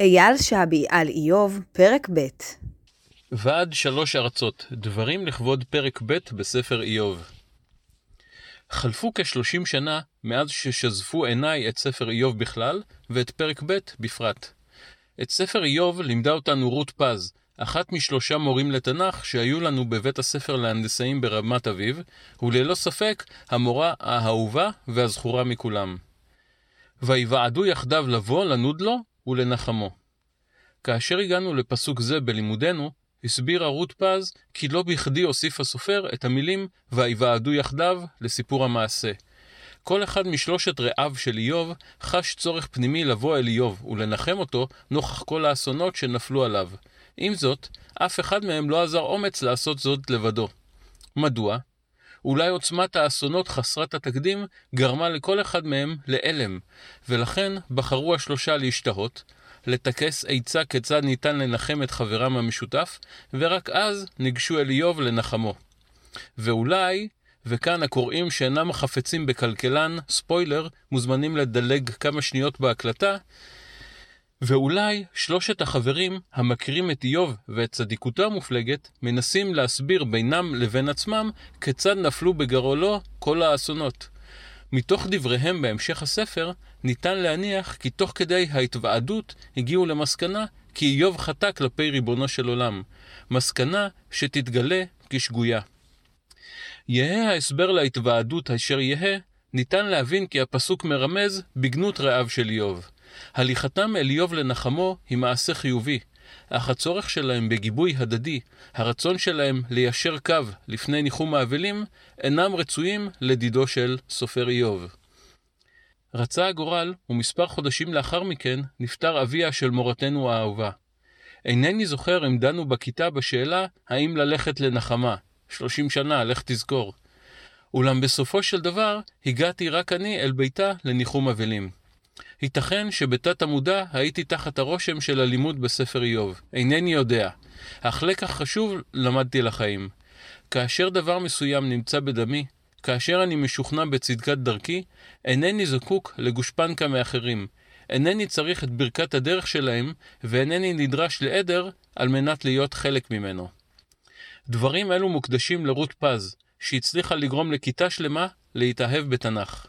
אייל שבי על איוב, פרק ב' ועד שלוש ארצות, דברים לכבוד פרק ב' בספר איוב. חלפו כשלושים שנה מאז ששזפו עיניי את ספר איוב בכלל, ואת פרק ב' בפרט. את ספר איוב לימדה אותנו רות פז, אחת משלושה מורים לתנ"ך שהיו לנו בבית הספר להנדסאים ברמת אביב, וללא ספק המורה האהובה והזכורה מכולם. ויוועדו יחדיו לבוא, לנוד לו ולנחמו. כאשר הגענו לפסוק זה בלימודנו, הסבירה רות פז כי לא בכדי הוסיף הסופר את המילים ויוועדו יחדיו לסיפור המעשה. כל אחד משלושת רעיו של איוב חש צורך פנימי לבוא אל איוב ולנחם אותו נוכח כל האסונות שנפלו עליו. עם זאת, אף אחד מהם לא עזר אומץ לעשות זאת לבדו. מדוע? אולי עוצמת האסונות חסרת התקדים גרמה לכל אחד מהם להלם, ולכן בחרו השלושה להשתהות, לטכס עצה כיצד ניתן לנחם את חברם המשותף, ורק אז ניגשו אל איוב לנחמו. ואולי, וכאן הקוראים שאינם חפצים בכלכלן, ספוילר, מוזמנים לדלג כמה שניות בהקלטה, ואולי שלושת החברים המכירים את איוב ואת צדיקותו המופלגת, מנסים להסביר בינם לבין עצמם כיצד נפלו בגרולו כל האסונות. מתוך דבריהם בהמשך הספר, ניתן להניח כי תוך כדי ההתוועדות הגיעו למסקנה כי איוב חטא כלפי ריבונו של עולם, מסקנה שתתגלה כשגויה. יהא ההסבר להתוועדות אשר יהא, ניתן להבין כי הפסוק מרמז בגנות רעיו של איוב. הליכתם אל איוב לנחמו היא מעשה חיובי, אך הצורך שלהם בגיבוי הדדי, הרצון שלהם ליישר קו לפני ניחום האבלים, אינם רצויים לדידו של סופר איוב. רצה הגורל, ומספר חודשים לאחר מכן נפטר אביה של מורתנו האהובה. אינני זוכר אם דנו בכיתה בשאלה האם ללכת לנחמה. שלושים שנה, לך תזכור. אולם בסופו של דבר, הגעתי רק אני אל ביתה לניחום אבלים. ייתכן שבתת המודע הייתי תחת הרושם של הלימוד בספר איוב. אינני יודע, אך לקח חשוב למדתי לחיים. כאשר דבר מסוים נמצא בדמי, כאשר אני משוכנע בצדקת דרכי, אינני זקוק לגושפנקה מאחרים. אינני צריך את ברכת הדרך שלהם, ואינני נדרש לעדר על מנת להיות חלק ממנו. דברים אלו מוקדשים לרות פז, שהצליחה לגרום לכיתה שלמה להתאהב בתנ"ך.